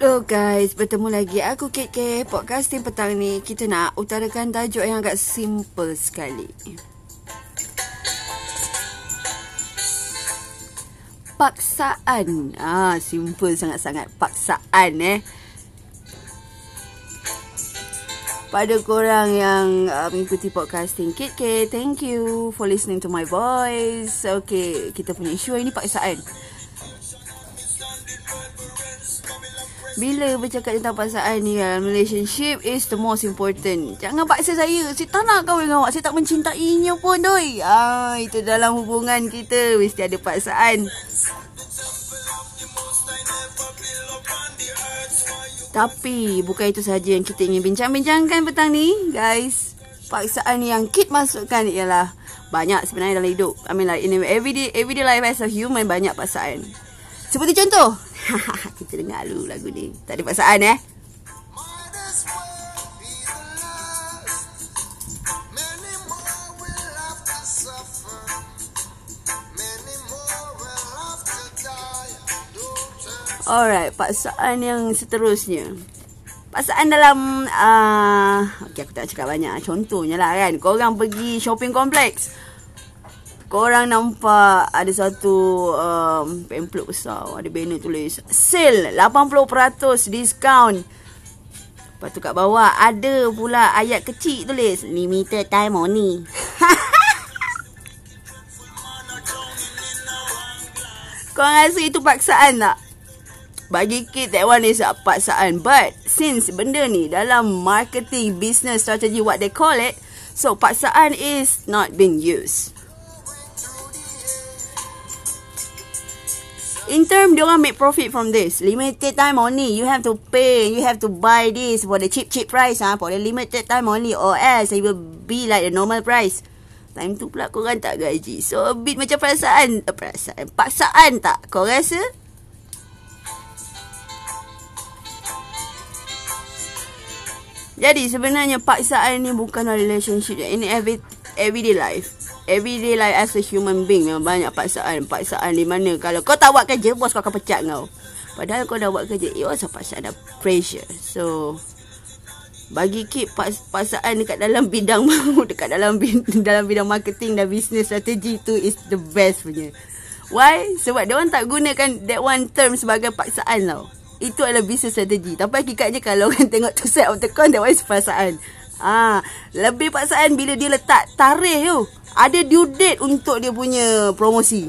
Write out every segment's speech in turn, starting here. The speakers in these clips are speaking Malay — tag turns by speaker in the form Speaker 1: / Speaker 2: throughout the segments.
Speaker 1: Hello guys, bertemu lagi aku KK Podcasting petang ni Kita nak utarakan tajuk yang agak simple sekali. Paksaan. Ah, simple sangat-sangat. Paksaan eh. Pada korang yang uh, mengikuti podcasting KK, thank you for listening to my voice. Okay, kita punya isu ini paksaan Bila bercakap tentang pasangan ni kan, relationship is the most important. Jangan paksa saya. Saya tak nak kahwin dengan awak. Saya tak mencintainya pun, doi. Ah, itu dalam hubungan kita mesti ada paksaan. Tapi bukan itu saja yang kita ingin bincang-bincangkan petang ni, guys. Paksaan yang kit masukkan ialah banyak sebenarnya dalam hidup. I mean like in everyday everyday life as a human banyak paksaan. Seperti contoh, Kita dengar dulu lagu ni. Tak ada paksaan eh. Alright, paksaan yang seterusnya. Paksaan dalam... Uh, okay, aku tak cakap banyak. Contohnya lah kan. Korang pergi shopping complex korang nampak ada satu um, pamphlet besar. Ada banner tulis sale 80% diskaun lepas tu kat bawah ada pula ayat kecil tulis limited time only. Korang rasa itu paksaan tak? Bagi kid that one is paksaan. But since benda ni dalam marketing business strategy what they call it so paksaan is not being used In term, dia orang make profit from this. Limited time only. You have to pay. You have to buy this for the cheap, cheap price. Ah, For the limited time only. Or else, it will be like the normal price. Time tu pula korang tak gaji. So, a bit macam perasaan. Uh, perasaan. Paksaan tak? Kau rasa? Jadi, sebenarnya paksaan ni bukan relationship. In every, everyday life everyday life as a human being memang banyak paksaan. Paksaan di mana kalau kau tak buat kerja, bos kau akan pecat kau. Padahal kau dah buat kerja, it was a paksaan, ada pressure. So, bagi keep pas, paksaan dekat dalam bidang dekat dalam dalam bidang marketing dan business strategy tu is the best punya. Why? Sebab dia orang tak gunakan that one term sebagai paksaan tau. Itu adalah business strategy. Tapi hakikatnya kalau orang tengok tu set of the con, that one is paksaan. Ah, lebih paksaan bila dia letak tarikh tu ada due date untuk dia punya promosi.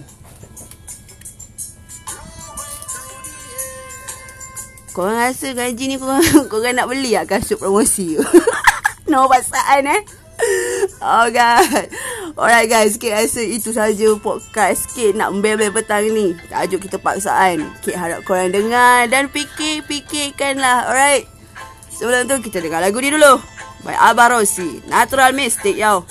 Speaker 1: Korang rasa gaji ni korang, korang nak beli tak kasut promosi tu? no paksaan eh. Oh god. Alright guys, Kit rasa itu saja podcast Kit nak membel petang ni. Tajuk kita paksaan. Kit harap korang dengar dan fikir-fikirkanlah. Alright. Sebelum tu kita dengar lagu ni dulu. By Abba Rossi. Natural Mystic, yo.